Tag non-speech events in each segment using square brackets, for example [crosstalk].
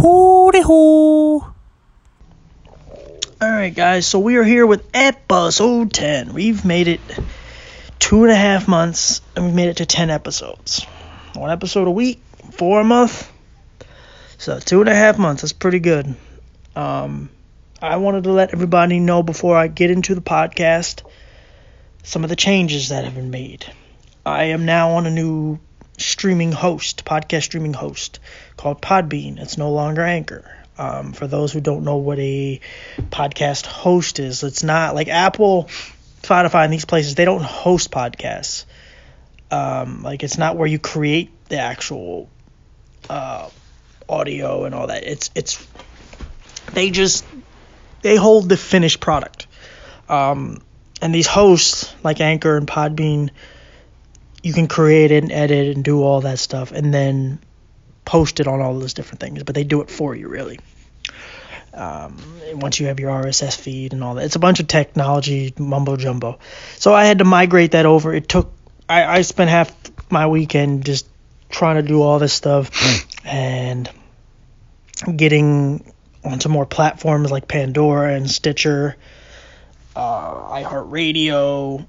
Hooty hoo. Alright, guys, so we are here with episode 10. We've made it two and a half months and we've made it to 10 episodes. One episode a week, four a month. So, two and a half months, that's pretty good. Um, I wanted to let everybody know before I get into the podcast some of the changes that have been made. I am now on a new streaming host, podcast streaming host called Podbean. It's no longer Anchor. Um, for those who don't know what a podcast host is, it's not like Apple, Spotify, and these places. They don't host podcasts. Um, like it's not where you create the actual uh, audio and all that. It's it's they just they hold the finished product. Um, and these hosts like Anchor and Podbean, you can create it and edit and do all that stuff, and then post it on all those different things, but they do it for you, really. Um, once you have your RSS feed and all that, it's a bunch of technology mumbo jumbo. So I had to migrate that over. It took I, I spent half my weekend just trying to do all this stuff and getting onto more platforms like Pandora and Stitcher, uh, iHeartRadio.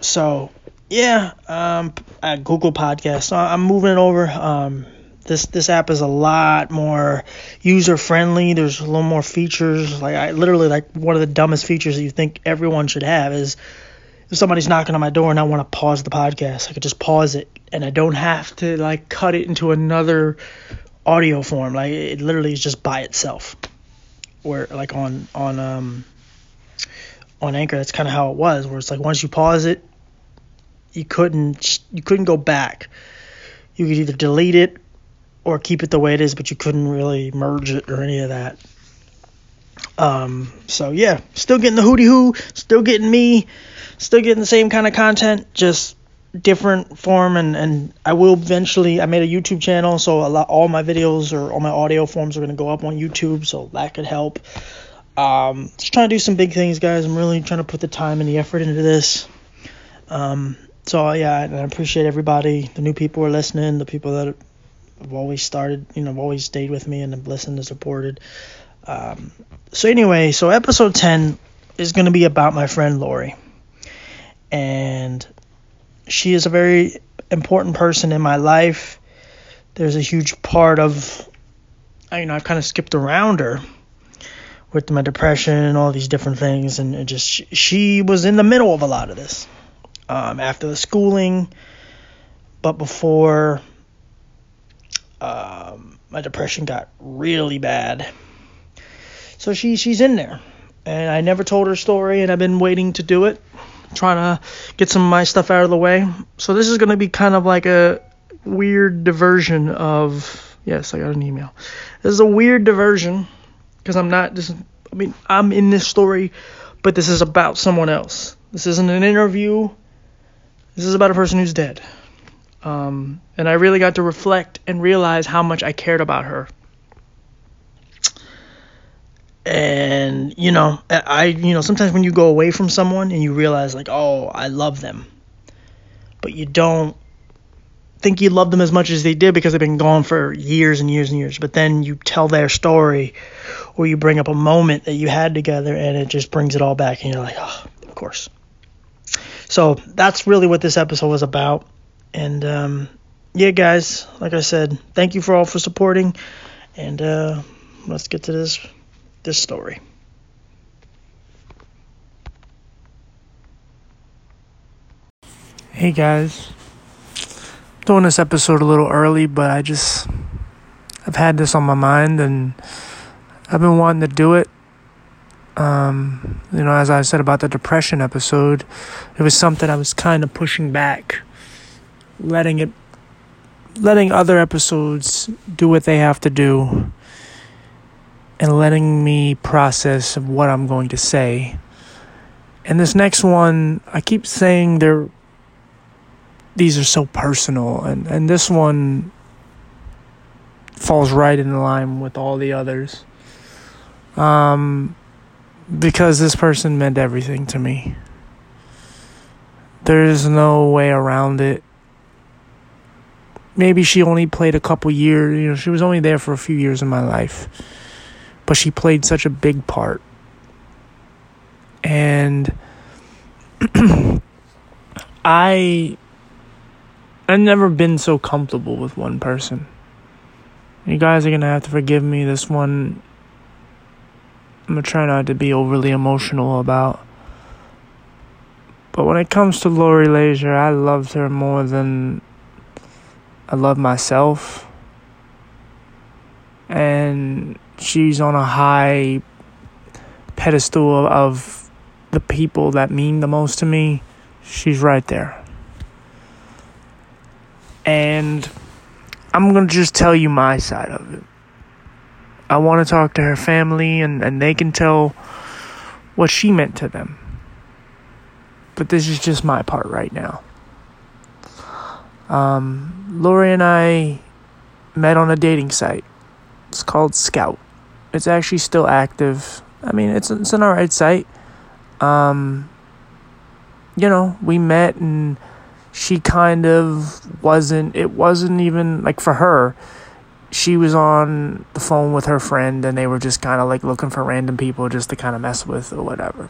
So yeah, um, at Google Podcasts. So I'm moving it over. Um, this this app is a lot more user friendly. There's a little more features. Like I literally like one of the dumbest features that you think everyone should have is if somebody's knocking on my door and I want to pause the podcast, I could just pause it and I don't have to like cut it into another audio form. Like it literally is just by itself. Where like on on um on Anchor, that's kind of how it was. Where it's like once you pause it, you couldn't you couldn't go back. You could either delete it or keep it the way it is, but you couldn't really merge it or any of that. Um, so yeah, still getting the hooty hoo, still getting me, still getting the same kind of content, just different form and and I will eventually I made a YouTube channel so a lot all my videos or all my audio forms are going to go up on YouTube so that could help um just trying to do some big things guys I'm really trying to put the time and the effort into this um so yeah and I appreciate everybody the new people who are listening the people that have always started you know have always stayed with me and have listened and supported. Um so anyway so episode 10 is going to be about my friend Lori. And she is a very important person in my life. There's a huge part of, you know, I've kind of skipped around her with my depression and all these different things, and just she was in the middle of a lot of this um, after the schooling, but before um, my depression got really bad. So she she's in there, and I never told her story, and I've been waiting to do it trying to get some of my stuff out of the way. So this is to be kind of like a weird diversion of yes, I got an email. This is a weird diversion because I'm not just I mean, I'm in this story, but this is about someone else. This isn't an interview. This is about a person who's dead. Um, and I really got to reflect and realize how much I cared about her. And you know i you know sometimes when you go away from someone and you realize like oh i love them but you don't think you love them as much as they did because they've been gone for years and years and years. But then you tell their story or you bring up a moment that you had together and it just brings it all back and you're like oh of course so that's really what this episode was about and um, yeah guys like i said thank you for all for supporting and uh, let's get to this this story. Hey guys, doing this episode a little early, but I just I've had this on my mind and I've been wanting to do it. Um, you know, as I said about the depression episode, it was something I was kind of pushing back, letting it, letting other episodes do what they have to do and letting me process what I'm going to say. And this next one, I keep saying they're these are so personal and, and this one falls right in line with all the others. Um because this person meant everything to me. There's no way around it. maybe she only played a couple years, you know, she was only there for a few years in my life. But she played such a big part. And [clears throat] I I've never been so comfortable with one person. You guys are gonna have to forgive me. This one, I'm gonna try not to be overly emotional about. But when it comes to Lori Laser, I loved her more than I love myself. And she's on a high pedestal of the people that mean the most to me. She's right there. And I'm going to just tell you my side of it. I want to talk to her family and, and they can tell what she meant to them. But this is just my part right now. Um, Lori and I met on a dating site. It's called Skout. It's actually still active. I mean, it's it's an alright site. Um, you know, we met and she kind of wasn't it wasn't even like for her she was on the phone with her friend and they were just kind of like looking for random people just to kind of mess with or whatever.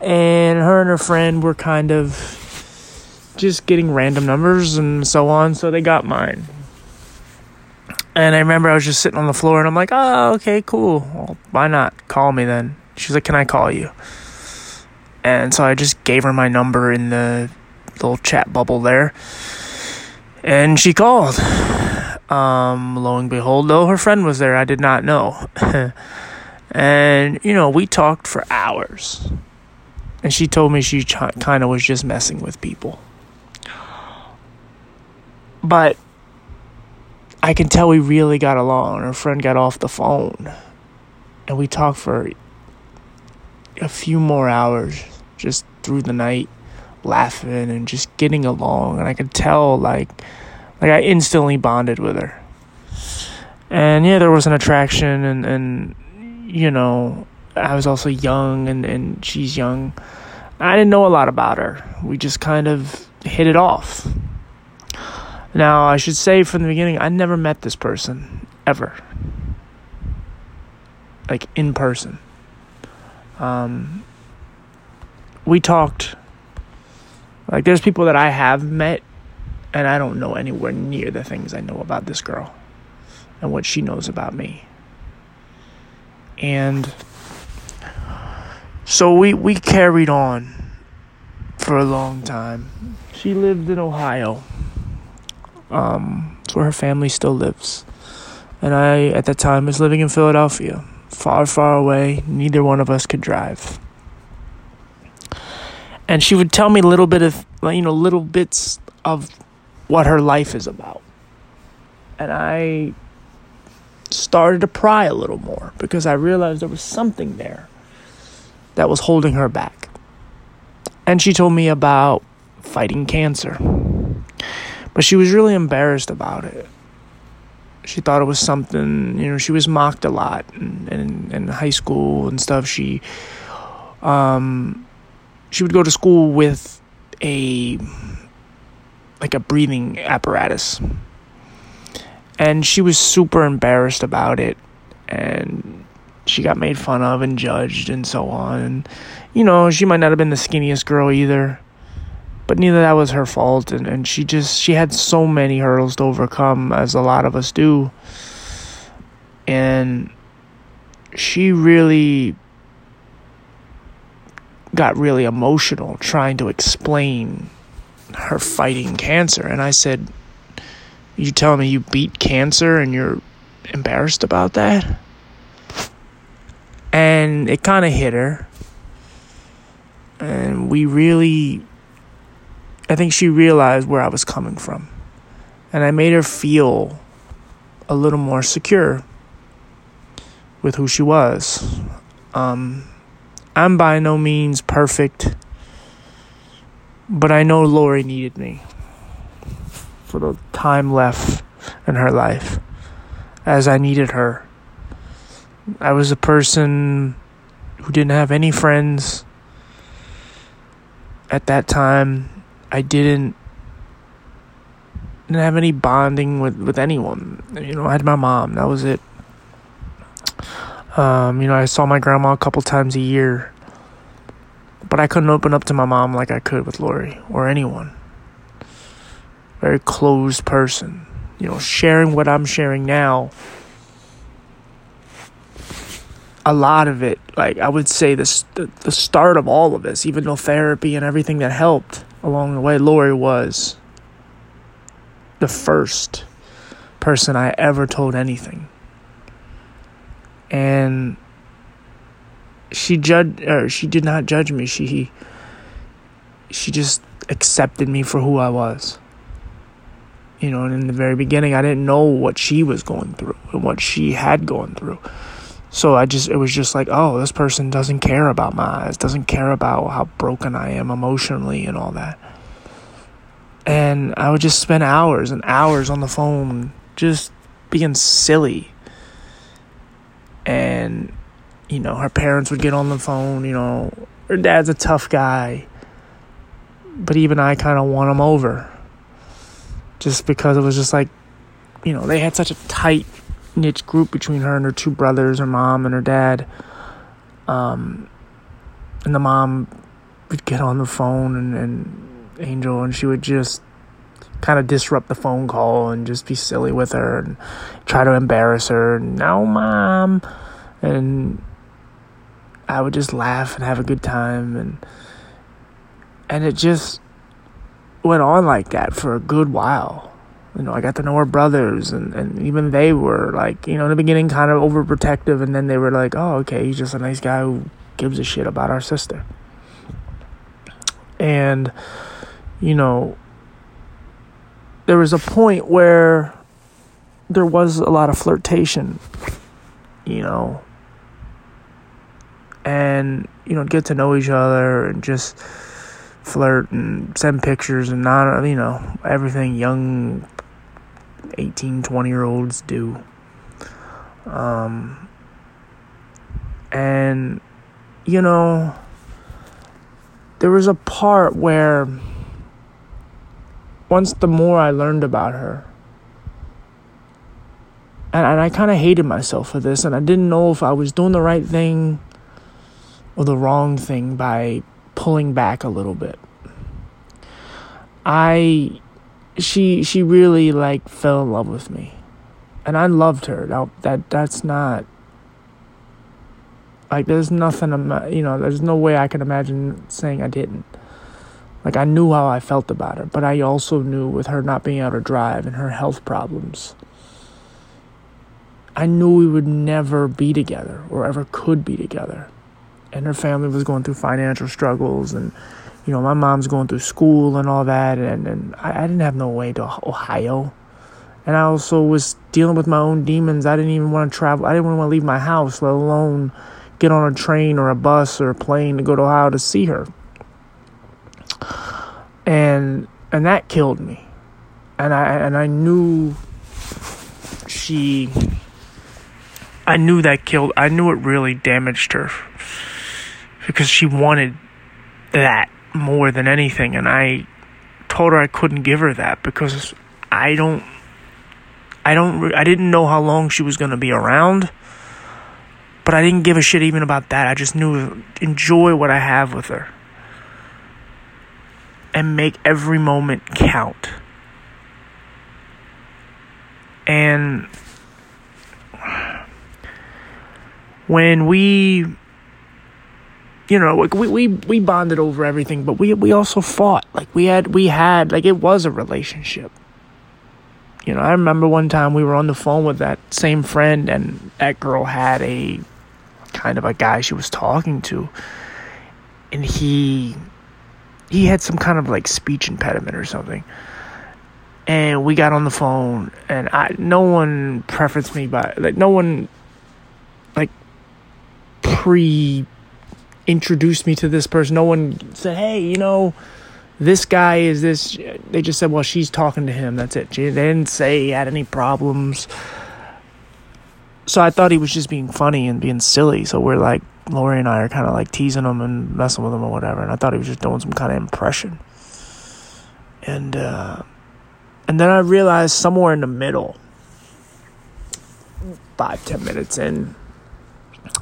And her and her friend were kind of just getting random numbers and so on so they got mine. And i remember i was just sitting on the floor and i'm like oh okay cool. Well, why not? Call me then. She's like can i call you? And so i just gave her my number in the little chat bubble there. And she called. Um, lo and behold, though, her friend was there. I did not know. [laughs] and, you know, we talked for hours. And she told me she ch- kind of was just messing with people. But I can tell we really got along. Her friend got off the phone. And we talked for a few more hours just through the night laughing and just getting along and I could tell like like I instantly bonded with her. And yeah, there was an attraction and and you know, I was also young and and she's young. I didn't know a lot about her. We just kind of hit it off. Now, I should say from the beginning, I never met this person ever. Like in person. Um, we talked like there's people that I have met and I don't know anywhere near the things I know about this girl and what she knows about me. And so we we carried on for a long time. She lived in Ohio. Um, where her family still lives. And I at that time was living in Philadelphia, far far away. Neither one of us could drive and she would tell me a little bit of you know little bits of what her life is about. And i started to pry a little more because i realized there was something there that was holding her back. And she told me about fighting cancer. But she was really embarrassed about it. She thought it was something you know she was mocked a lot in, in, in high school and stuff. She um she would go to school with a like a breathing apparatus. And she was super embarrassed about it. And she got made fun of and judged and so on. And you know she might not have been the skinniest girl either. But neither that was her fault. And, and she just she had so many hurdles to overcome as a lot of us do. And she really got really emotional trying to explain her fighting cancer. And I said, You telling me you beat cancer and you're embarrassed about that? And it kind of hit her. And we really, I think she realized where I was coming from. And I made her feel a little more secure with who she was. Um, I'm by no means perfect, but I know Lori needed me for the time left in her life as I needed her. I was a person who didn't have any friends at that time. I didn't didn't have any bonding with with anyone. You know, I had my mom. That was it. Um, you know, I saw my grandma a couple times a year, but I couldn't open up to my mom like I could with Lori or anyone. Very closed person. You know, sharing what I'm sharing now. A lot of it, like I would say, this the the start of all of this, even though therapy and everything that helped along the way, Lori was the first person I ever told anything and she judged or she did not judge me. She she just accepted me for who I was. You know and in the very beginning I didn't know what she was going through and what she had gone through. So I just it was just like oh this person doesn't care about my eyes doesn't care about how broken I am emotionally and all that. And I would just spend hours and hours on the phone just being silly. And you know her parents would get on the phone you know her dad's a tough guy but even i kind of won him over just because it was just like you know they had such a tight niche group between her and her two brothers her mom and her dad um and the mom would get on the phone and, and angel and she would just kind of disrupt the phone call and just be silly with her and try to embarrass her. No, mom. And I would just laugh and have a good time and and it just went on like that for a good while. You know, I got to know her brothers and, and even they were like, you know, in the beginning kind of overprotective and then they were like, Oh, okay, he's just a nice guy who gives a shit about our sister. And, you know, there was a point where there was a lot of flirtation, you know, and you know get to know each other and just flirt and send pictures and not you know everything young 18 20 year olds do. Um and you know there was a part where once the more I learned about her, and, and I kind of hated myself for this, and I didn't know if I was doing the right thing or the wrong thing by pulling back a little bit. I she she really like fell in love with me. And I loved her. Now that that's not like there's nothing you know, there's no way I can imagine saying I didn't. Like I knew how I felt about her, but I also knew with her not being able to drive and her health problems, I knew we would never be together or ever could be together. And her family was going through financial struggles and you know, my mom's going through school and all that and, and I, I didn't have no way to Ohio. And I also was dealing with my own demons. I didn't even want to travel. I didn't want to leave my house, let alone get on a train or a bus or a plane to go to Ohio to see her and and that killed me and i and i knew she i knew that killed i knew it really damaged her because she wanted that more than anything and i told her i couldn't give her that because i don't i don't i didn't know how long she was going to be around but i didn't give a shit even about that i just knew enjoy what i have with her and make every moment count. And when we you know like we, we we bonded over everything but we we also fought like we had we had like it was a relationship you know i remember one time we were on the phone with that same friend and that girl had a kind of a guy she was talking to and he he had some kind of like speech impediment or something. And we got on the phone, and I no one preferenced me by like no one like pre introduced me to this person. No one said, "Hey, you know, this guy is this." They just said, "Well, she's talking to him." That's it. They didn't say he had any problems. So I thought he was just being funny and being silly. So we're like, Lori and I are kind of like teasing him and messing with him or whatever. And I thought he was just doing some kind of impression. And uh, And then I realized somewhere in the middle, five, ten minutes in,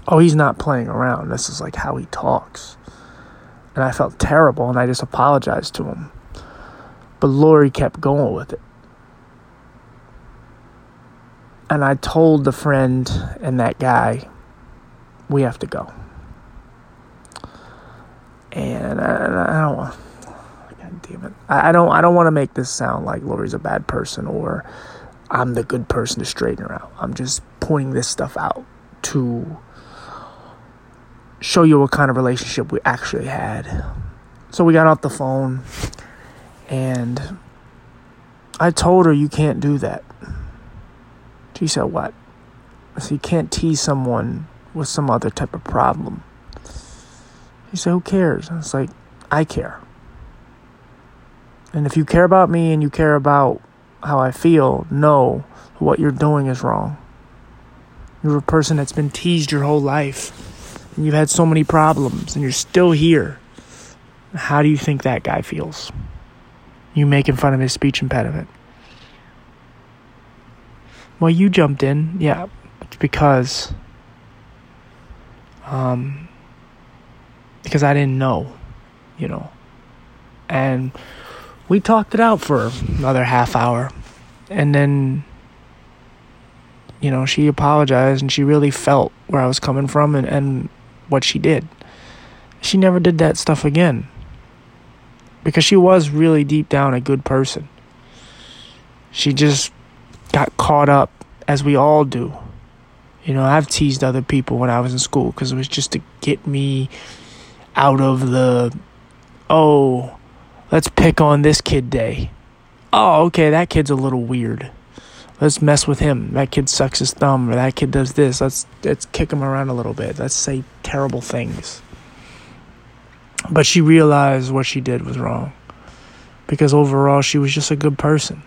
oh, he's not playing around. This is like how he talks. And I felt terrible and I just apologized to him. But Lori kept going with it. And I told the friend and that guy, we have to go. And I, I don't damn it! I don't. I don't want to make this sound like Lori's a bad person or I'm the good person to straighten her out. I'm just pointing this stuff out to show you what kind of relationship we actually had. So we got off the phone and I told her you can't do that. She said, What? I said, You can't tease someone with some other type of problem. He said, Who cares? I was like, I care. And if you care about me and you care about how I feel, know what you're doing is wrong. You're a person that's been teased your whole life, and you've had so many problems, and you're still here. How do you think that guy feels? You making fun of his speech impediment. Well, you jumped in, yeah, it's because, um, because I didn't know, you know, and we talked it out for another half hour, and then, you know, she apologized and she really felt where I was coming from and, and what she did. She never did that stuff again because she was really deep down a good person. She just got caught up, as we all do. You know, I've teased other people when I was in school because it was just to get me out of the, oh, let's pick on this kid day. Oh, okay, that kid's a little weird. Let's mess with him. That kid sucks his thumb, or that kid does this. Let's let's kick him around a little bit. Let's say terrible things. But she realized what she did was wrong. Because overall she was just a good person.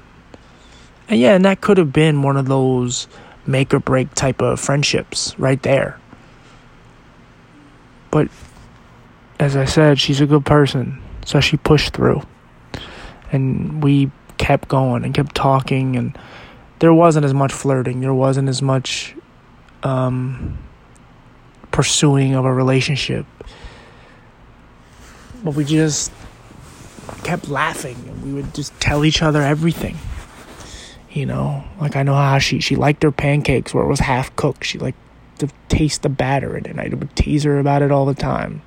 And yeah, and that could have been one of those make or break type of friendships right there. But as I said, she's a good person. So she pushed through. And we kept going and kept talking and there wasn't as much flirting. There wasn't as much um, pursuing of a relationship. But we just kept laughing and we would just tell each other everything. You know, like I know how she she liked her pancakes where it was half cooked. She liked to taste the batter in it. And I would tease her about it all the time.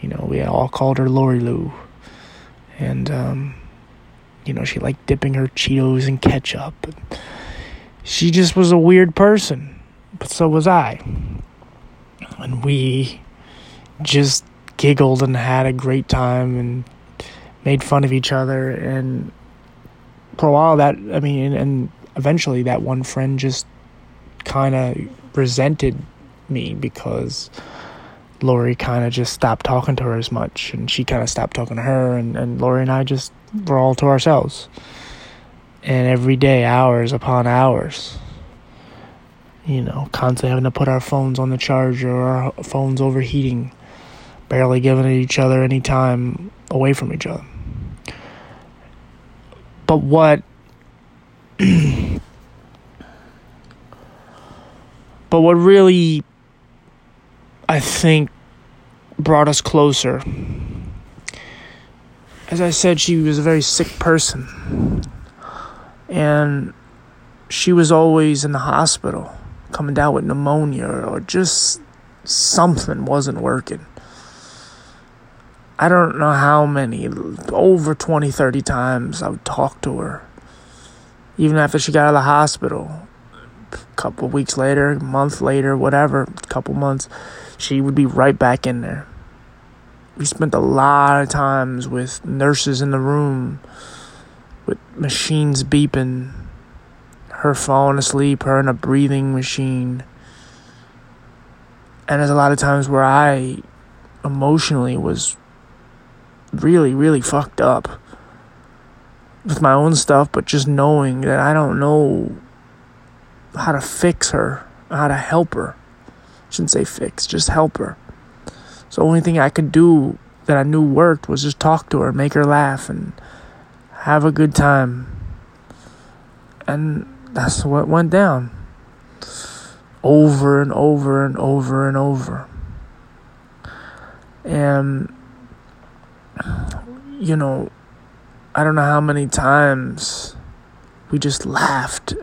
You know, we all called her Lori Lou. And um, you know, she liked dipping her Cheetos in ketchup. She just was a weird person, but so was I. And we just giggled and had a great time and made fun of each other. And for a while, that, I mean, and, and eventually that one friend just kind of resented me because Lori kind of just stopped talking to her as much, and she kind of stopped talking to her, and, and Lori and I just were all to ourselves. And every day, hours upon hours, you know, constantly having to put our phones on the charger, or our phones overheating, barely giving each other any time away from each other. But what [clears throat] but what really I think brought us closer. As I said, she was a very sick person. And she was always in the hospital, coming down with pneumonia or just something wasn't working. I don't know how many, over 20, 30 times I would talk to her. Even after she got out of the hospital. A couple weeks later, month later, whatever, a couple months she would be right back in there. We spent a lot of times with nurses in the room, with machines beeping, her falling asleep, her in a breathing machine. And there's a lot of times where I emotionally was really, really fucked up with my own stuff, but just knowing that I don't know how to fix her, how to help her shouldn't say fix, just help her. So the only thing I could do that I knew worked was just talk to her, make her laugh, and have a good time. And that's what went down. Over and over and over and over. And, you know, I don't know how many times we just laughed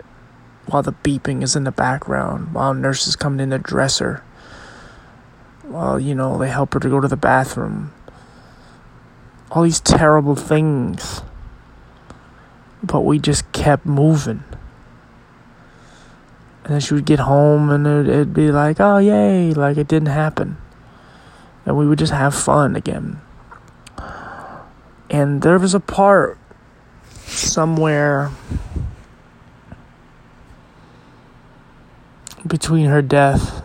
while the beeping is in the background, while nurses coming in to dress while, you know, they help her to go to the bathroom. All these terrible things. But we just kept moving. And then she would get home and it'd, it'd be like, oh, yay, like it didn't happen. And we would just have fun again. And there was a part somewhere between her death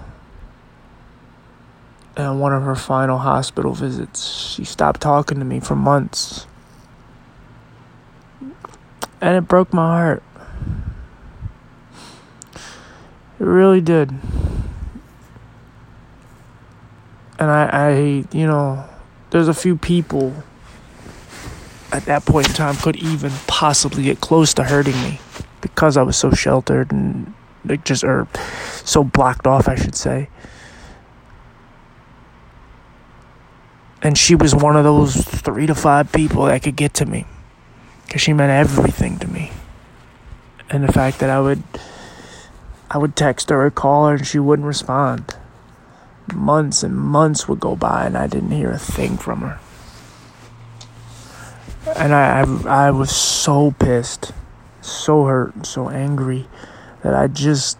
and one of her final hospital visits. She stopped talking to me for months. And it broke my heart. It really did. And I, I, you know, there's a few people at that point in time could even possibly get close to hurting me because I was so sheltered and like just or so blocked off, I should say. And she was one of those three to five people that could get to me because she meant everything to me. And the fact that I would, I would text her or call her and she wouldn't respond. Months and months would go by and I didn't hear a thing from her. And I, I, I was so pissed, so hurt, so angry that I just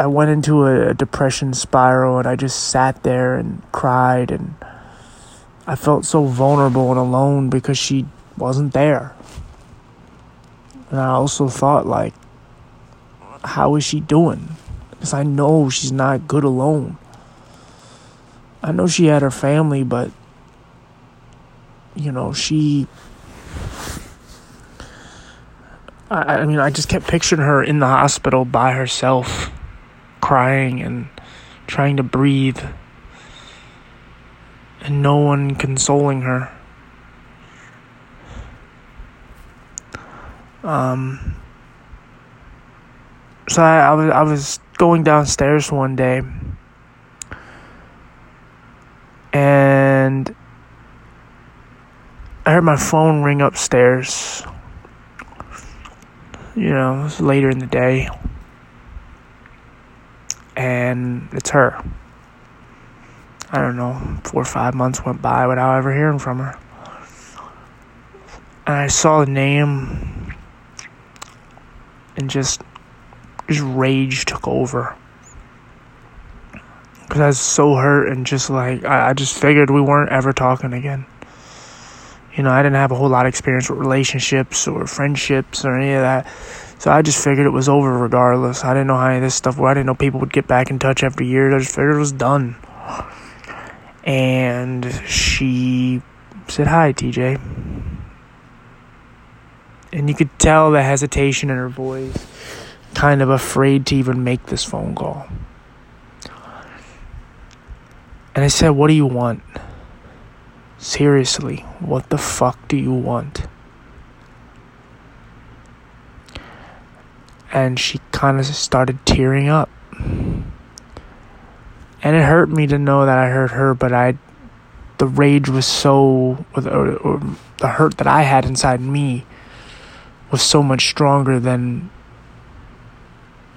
I went into a, depression spiral and I just sat there and cried and I felt so vulnerable and alone because she wasn't there. And I also thought like how is she doing? Because I know she's not good alone. I know she had her family, but you know, she I, I mean, I just kept picturing her in the hospital by herself, crying and trying to breathe, and no one consoling her. Um, so I, I was I was going downstairs one day, and I heard my phone ring upstairs you know, it's later in the day. And it's her. I don't know, four or five months went by without ever hearing from her. And I saw the name and just just rage took over. Cause I was so hurt and just like I, I just figured we weren't ever talking again. You know, I didn't have a whole lot of experience with relationships or friendships or any of that. So I just figured it was over regardless. I didn't know how any of this stuff where I didn't know people would get back in touch after years. I just figured it was done. And she said, Hi, TJ. And you could tell the hesitation in her voice, kind of afraid to even make this phone call. And I said, What do you want? Seriously, what the fuck do you want? And she kind of started tearing up. And it hurt me to know that I hurt her, but I, the rage was so, or, or, or the hurt that I had inside me was so much stronger than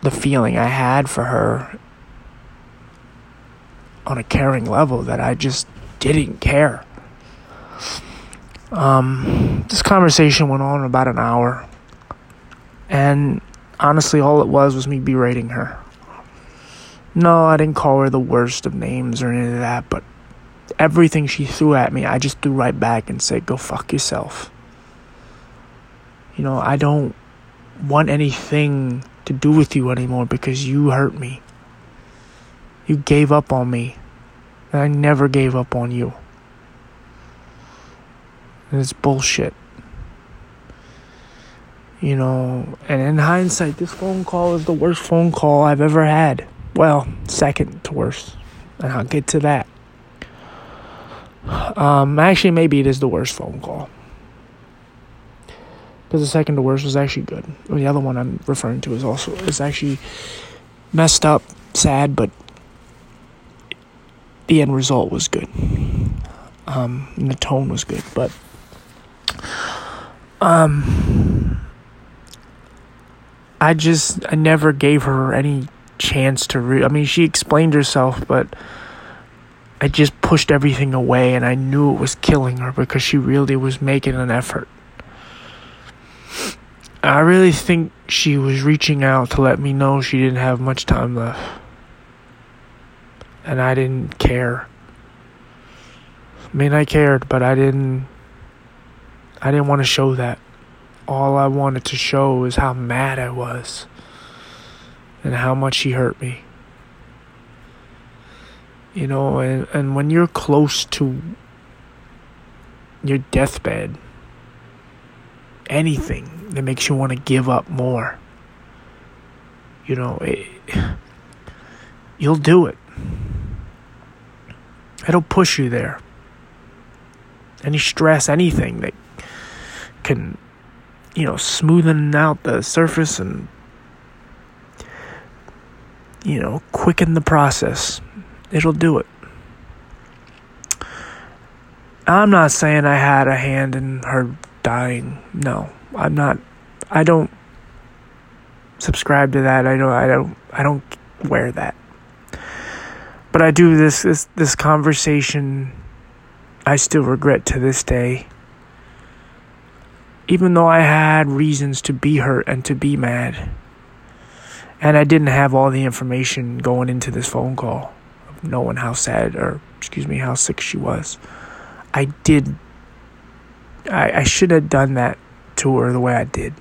the feeling I had for her on a caring level that I just didn't care. Um, this conversation went on about an hour, and honestly, all it was was me berating her. No, I didn't call her the worst of names or any of that, but everything she threw at me, I just threw right back and said, Go fuck yourself. You know, I don't want anything to do with you anymore because you hurt me. You gave up on me, and I never gave up on you. And it's bullshit. You know, and in hindsight, this phone call is the worst phone call I've ever had. Well, second to worst. And I'll get to that. Um, actually, maybe it is the worst phone call. because the second to worst was actually good. The other one I'm referring to is also is actually messed up, sad, but the end result was good. Um, and the tone was good, but um, I just I never gave her any chance to. Re- I mean, she explained herself, but I just pushed everything away, and I knew it was killing her because she really was making an effort. I really think she was reaching out to let me know she didn't have much time left. And I didn't care. I mean, I cared, but I didn't. I didn't want to show that. All I wanted to show is how mad I was and how much he hurt me. You know, and, and when you're close to your deathbed, anything that makes you want to give up more, you know, it, [sighs] you'll do it. It'll push you there. Any stress, anything that can, you know, smoothen out the surface and, you know, quicken the process, it'll do it. I'm not saying I had a hand in her dying. No, I'm not. I don't subscribe to that. I don't. I don't. I don't wear that. But I do this. This this conversation. I still regret to this day. Even though I had reasons to be hurt and to be mad. And I didn't have all the information going into this phone call of knowing how sad, or excuse me, how sick she was. I did. I, I should have done that to her the way I did.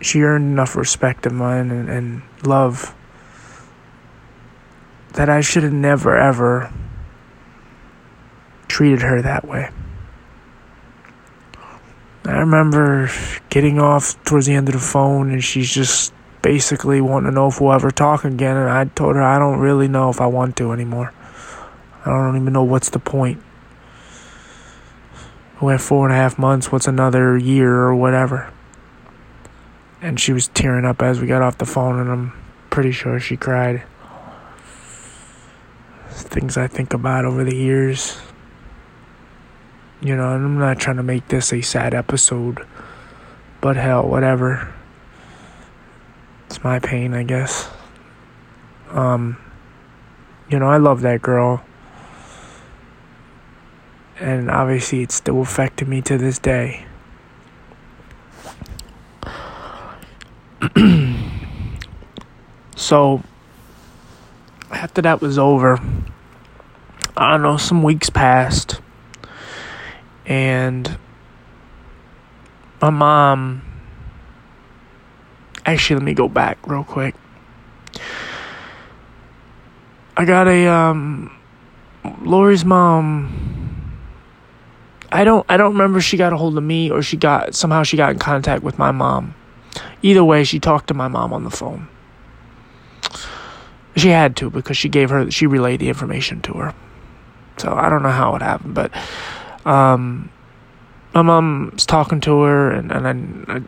She earned enough respect of mine and, and love that I should have never ever treated her that way. I remember getting off towards the end of the phone and she's just basically wanting to know if we'll ever talk again and I told her I don't really know if I want to anymore. I don't even know what's the point. We went four and a half months, what's another year or whatever. And she was tearing up as we got off the phone and I'm pretty sure she cried. Things I think about over the years. You know, and I'm not trying to make this a sad episode. But hell, whatever. It's my pain, I guess. Um, you know, I love that girl. And obviously, it's still affecting me to this day. [clears throat] so, after that was over, I don't know, some weeks passed. And my mom. Actually, let me go back real quick. I got a um Lori's mom I don't I don't remember if she got a hold of me or she got somehow she got in contact with my mom. Either way, she talked to my mom on the phone. She had to because she gave her she relayed the information to her. So I don't know how it happened, but um, my mom's talking to her, and and I, I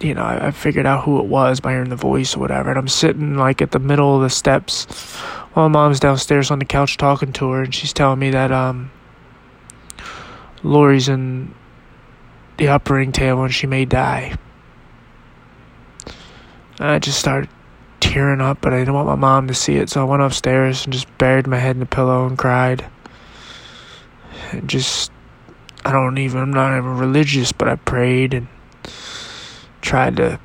you know, I, I figured out who it was by hearing the voice or whatever. And I'm sitting like at the middle of the steps while my mom's downstairs on the couch talking to her, and she's telling me that um, Lori's in the operating table and she may die. I just started tearing up, but I didn't want my mom to see it, so I went upstairs and just buried my head in the pillow and cried. Just, I don't even, I'm not even religious, but I prayed and tried to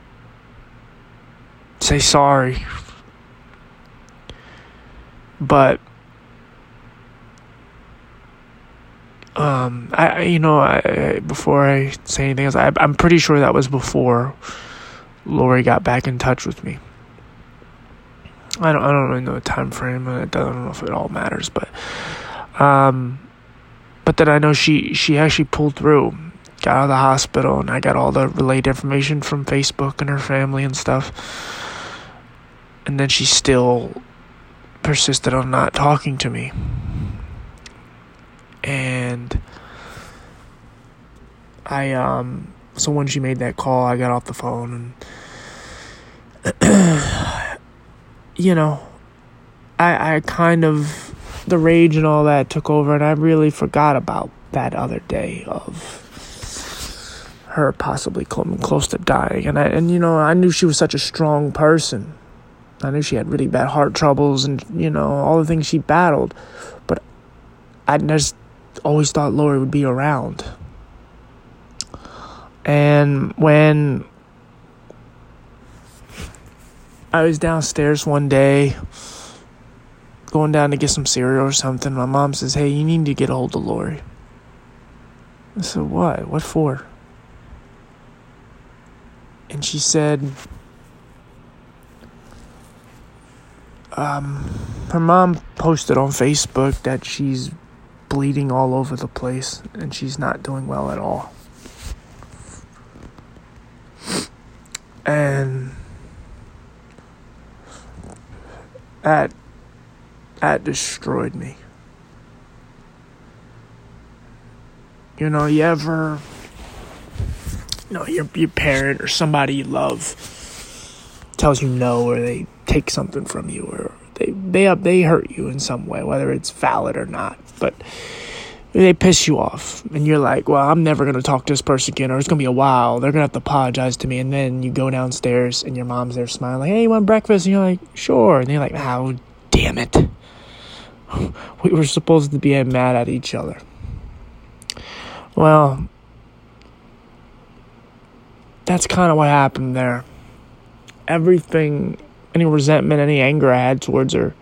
say sorry. But, um, I, you know, I, I, before I say anything else, I, I'm pretty sure that was before Lori got back in touch with me. I don't I don't really know the time frame. I don't know if it all matters, but um, but then I know she she actually pulled through, got out of the hospital, and I got all the relayed information from Facebook and her family and stuff. And then she still persisted on not talking to me, and I um so when she made that call, I got off the phone and [clears throat] you know, I I kind of the rage and all that took over and I really forgot about that other day of her possibly coming close to dying and I and you know, I knew she was such a strong person. I knew she had really bad heart troubles and you know, all the things she battled. But I just always thought Lori would be around. And when I was downstairs one day, going down to get some cereal or something, my mom says, Hey, you need to get a hold of Lori. I said, What? What for? And she said, um, her mom posted on Facebook that she's bleeding all over the place and she's not doing well at all. And that that destroyed me. You know, you ever you know, your your parent or somebody you love tells you no or they take something from you or they they uh, they hurt you in some way, whether it's valid or not. But they piss you off. And you're like well i'm never going to talk to this person again or it's going to be a while. They're going to have to apologize to me. And then you go downstairs and your mom's there smiling hey you want breakfast? And you're like sure. And they're like oh damn it [laughs] we were supposed to be mad at each other well that's kind of what happened there everything any resentment any anger i had towards her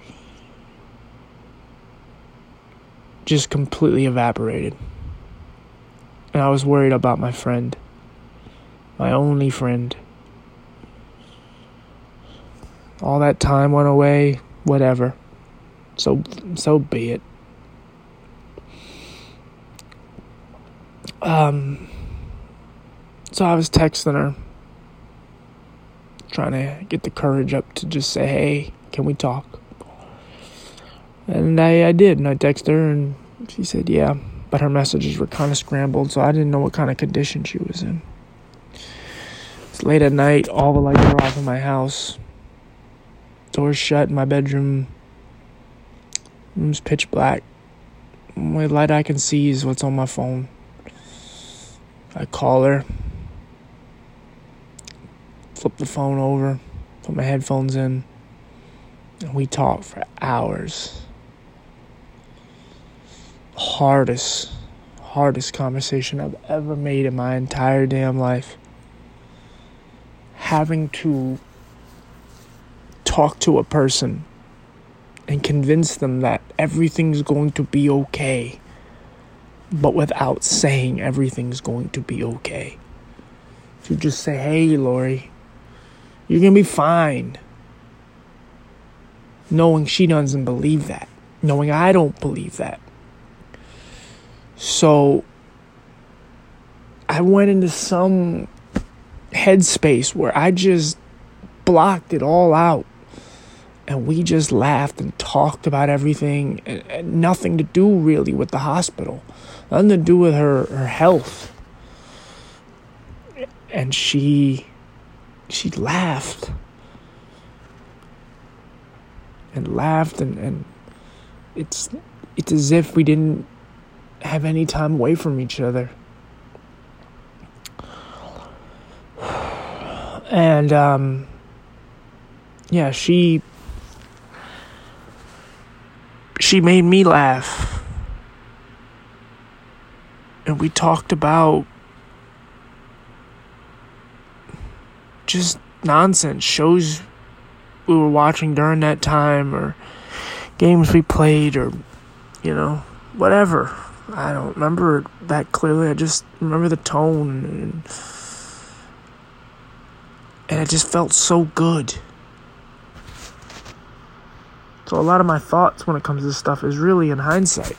just completely evaporated. And I was worried about my friend, my only friend. All that time went away, whatever. So so be it. Um so I was texting her trying to get the courage up to just say, "Hey, can we talk?" And I, I did, and I texted her, and she said, yeah. But her messages were kind of scrambled, so I didn't know what kind of condition she was in. It's late at night, all the lights are off in my house. Doors shut in my bedroom. Room's pitch black. The only light I can see is what's on my phone. I call her, flip the phone over, put my headphones in, and we talk for hours hardest, hardest conversation I've ever made in my entire damn life. Having to talk to a person and convince them that everything's going to be okay, but without saying everything's going to be okay. To just say, hey, Lori, you're going to be fine. Knowing she doesn't believe that. Knowing I don't believe that. So I went into some headspace where I just blocked it all out. And we just laughed and talked about everything, and, and nothing to do really with the hospital, nothing to do with her, her health. And she she laughed and laughed and, and it's it's as if we didn't have any time away from each other. [sighs] And um, yeah, she she made me laugh. And we talked about just nonsense shows we were watching during that time or games we played or you know whatever I don't remember that clearly. I just remember the tone and, and it just felt so good. So a lot of my thoughts when it comes to this stuff is really in hindsight.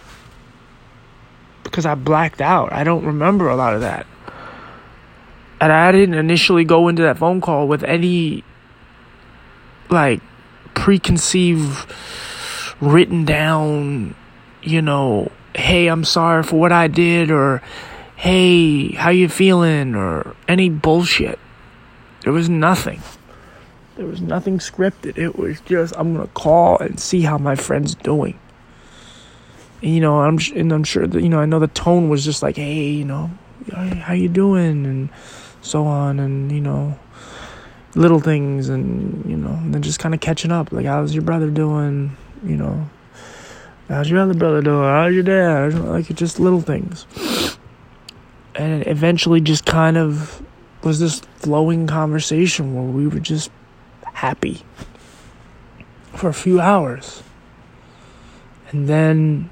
Because I blacked out. I don't remember a lot of that. And I didn't initially go into that phone call with any like preconceived written down, you know, hey, I'm sorry for what I did, or hey, how you feeling? Or any bullshit. There was nothing. There was nothing scripted. It was just, I'm to call and see how my friend's doing. And, you know, I'm, and I'm sure that, you know, I know the tone was just like, hey, you know, how you doing? And so on. And, you know, little things and, you know, and then just kind of catching up. Like, how's your brother doing? You know, how's your other brother doing? How's your dad? Like, just little things. And eventually just kind of was this flowing conversation where we were just happy for a few hours. And then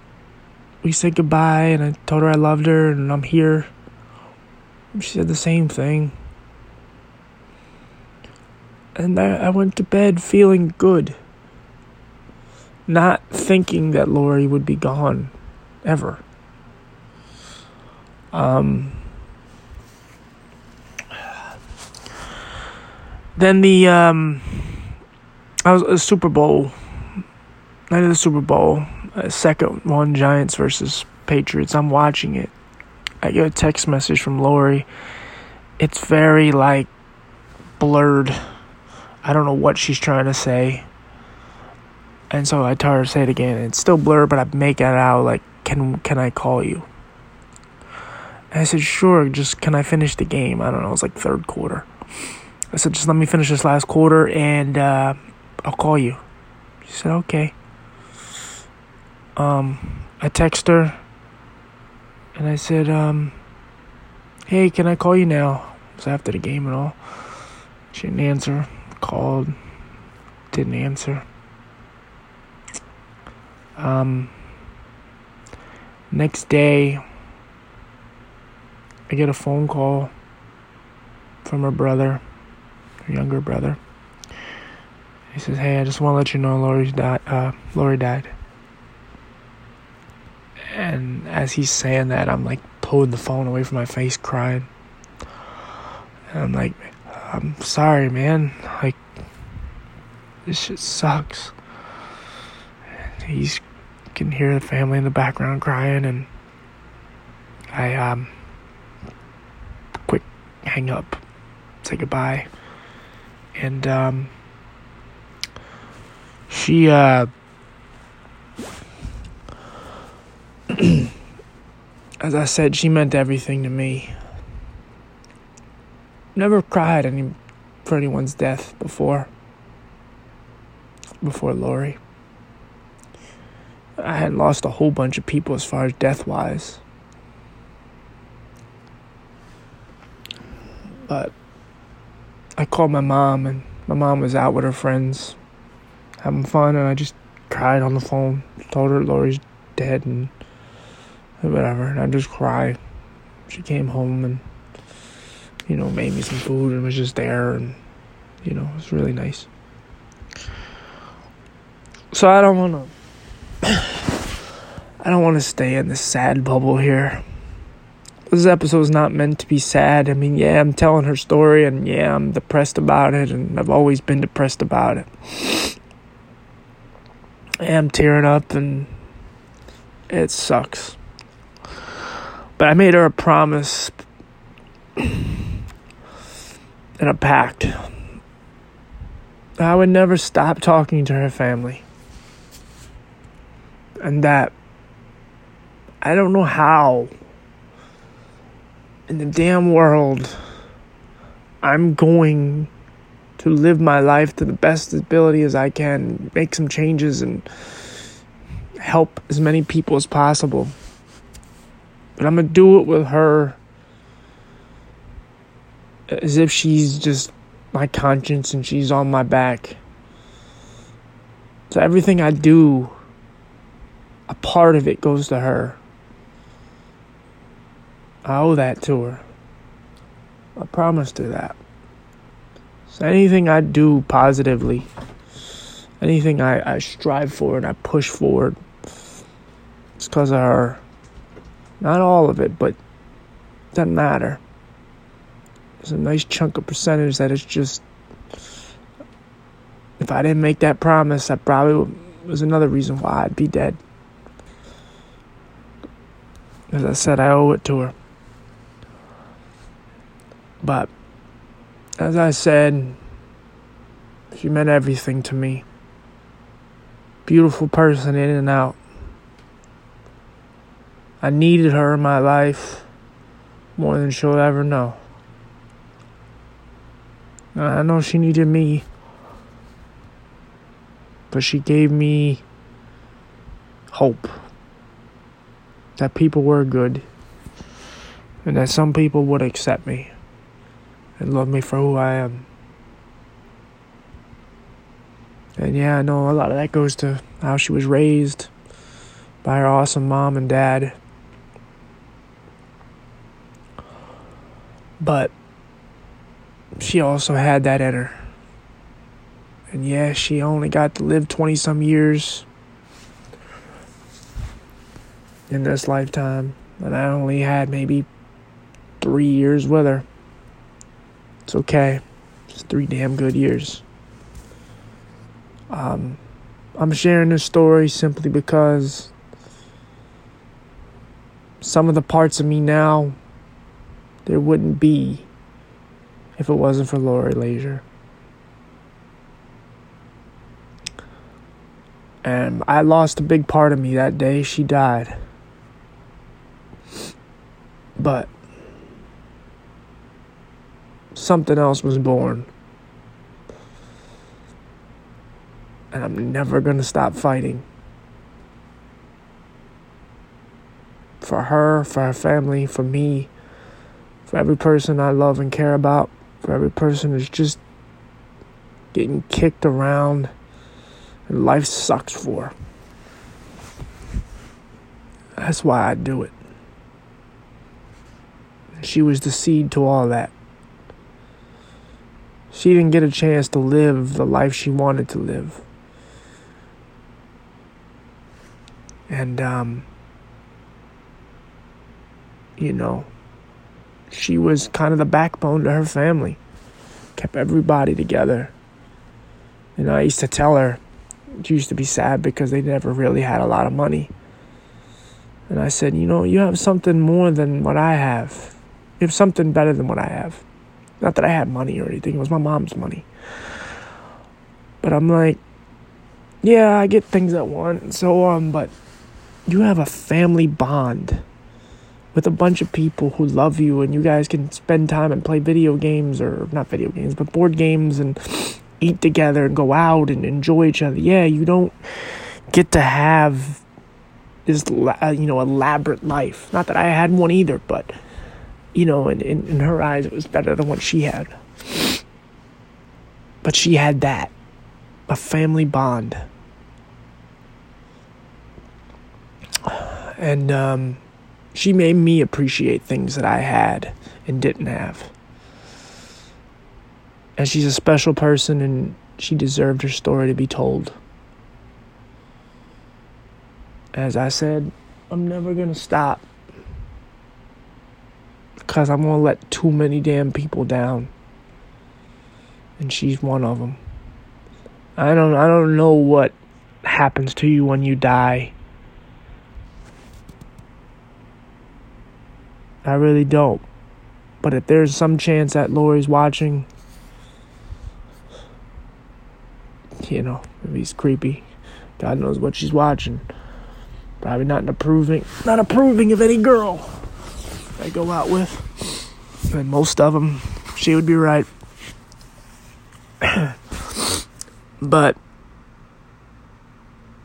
we said goodbye, and I told her I loved her and I'm here. She said the same thing. And I, went to bed feeling good. Not thinking that Lori would be gone ever. Um, then the um, I was a Super Bowl night of the Super Bowl, second one, Giants versus Patriots. I'm watching it. I get a text message from Lori. It's very like blurred. I don't know what she's trying to say. And so I tell her to say it again. It's still blurred, but I make it out like, can can I call you? And I said, sure. Just can I finish the game? I don't know. It was like third quarter. I said, just let me finish this last quarter, and uh, I'll call you. She said, okay. Um, I text her, and I said, um, hey, can I call you now? It was after the game and all. She didn't answer. Called, didn't answer. Um, next day, I get a phone call from her brother, her younger brother. He says, "Hey, I just want to let you know Lori's died. Uh, Lori died." And as he's saying that, I'm like pulling the phone away from my face, crying. And I'm like, "I'm sorry, man. Like, this shit sucks." And he's can hear the family in the background crying, and I um quick hang up, say goodbye, and um she uh [clears throat] as I said, she meant everything to me. Never cried any for anyone's death before. Before Lori. I had lost a whole bunch of people as far as death wise. But I called my mom, and my mom was out with her friends having fun, and I just cried on the phone. Told her Lori's dead, and whatever. And I just cried. She came home and, you know, made me some food and was just there, and, you know, it was really nice. So I don't want to. [coughs] I don't want to stay in this sad bubble here this episode is not meant to be sad. I mean, yeah, I'm telling her story, and yeah, I'm depressed about it, and I've always been depressed about it. I'm tearing up, and it sucks. But I made her a promise [clears throat] and a pact. I would never stop talking to her family. And that I don't know how in the damn world, I'm going to live my life to the best ability as I can, make some changes, and help as many people as possible. But I'm going to do it with her as if she's just my conscience and she's on my back. So everything I do, a part of it goes to her. I owe that to her. I promised her that. So anything I do positively, anything I, I strive for and I push forward, it's because of her. Not all of it, but it doesn't matter. There's a nice chunk of percentage that is just. If I didn't make that promise, that probably was another reason why I'd be dead. As I said, I owe it to her. But as I said, she meant everything to me. Beautiful person in and out. I needed her in my life more than she'll ever know. I know she needed me, but she gave me hope that people were good and that some people would accept me and love me for who I am. And yeah, I know a lot of that goes to how she was raised by her awesome mom and dad. But she also had that in her. And yeah, she only got to live 20 some years in this lifetime. And I only had maybe three years with her. It's okay. It's three damn good years. Um, I'm sharing this story simply because some of the parts of me now there wouldn't be if it wasn't for Lori Lazier. And I lost a big part of me that day she died. But something else was born. And I'm never going to stop fighting. For her, for her family, for me, for every person I love and care about, for every person who's just getting kicked around and life sucks for. That's why I do it. She was the seed to all that. She didn't get a chance to live the life she wanted to live. And, um, you know, she was kind of the backbone to her family, kept everybody together. And I used to tell her, she used to be sad because they never really had a lot of money. And I said, You know, you have something more than what I have. You have something better than what I have. Not that I had money or anything, it was my mom's money. But I'm like, Yeah, I get things I want and so on, but you have a family bond with a bunch of people who love you and you guys can spend time and play video games or not video games but board games and eat together and go out and enjoy each other yeah you don't get to have this you know elaborate life not that i had one either but you know in, in, in her eyes it was better than what she had but she had that a family bond and um she made me appreciate things that I had and didn't have. And she's a special person and she deserved her story to be told. As I said, I'm never going to stop because I'm to let too many damn people down. And she's one of them. I don't I don't know what happens to you when you die. I really don't. But if there's some chance that Lori's watching, you know, if he's creepy, God knows what she's watching. Probably not approving, not approving of any girl I go out with. And most of them, she would be right. [clears throat] but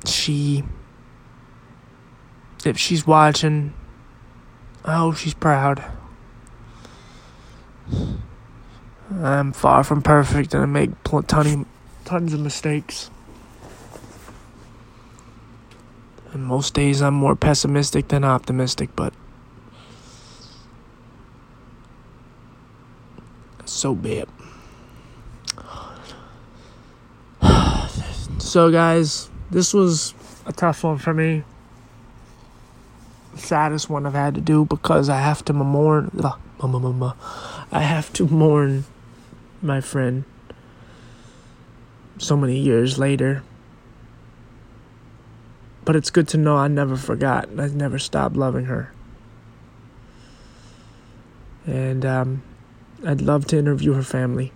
she, if she's watching, I hope she's proud. I'm far from perfect and I make pl- tons of mistakes. And most days I'm more pessimistic than optimistic, but so bad. [sighs] so, guys, this was a tough one for me saddest one I've had to do because I have to mourn. I have to mourn my friend so many years later. But it's good to know I never forgot. I never stopped loving her. And um, I'd love to interview her family.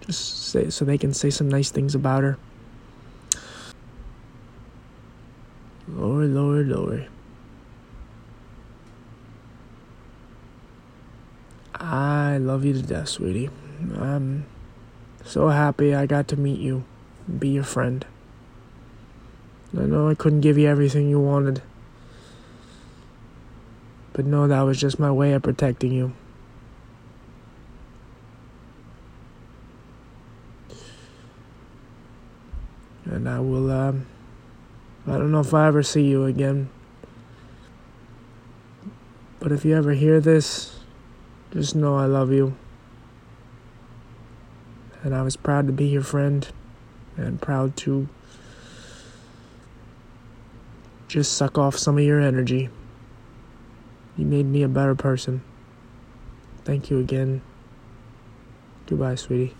Just say so they can say some nice things about her. Lori, Lori, Lori. I love you to death, sweetie. I'm so happy I got to meet you, be your friend. I know I couldn't give you everything you wanted, but no, that was just my way of protecting you. And I will, um, I don't know if I ever see you again. But if you ever hear this, just know I love you. And I was proud to be your friend and proud to just suck off some of your energy. You made me a better person. Thank you again. Goodbye, sweetie.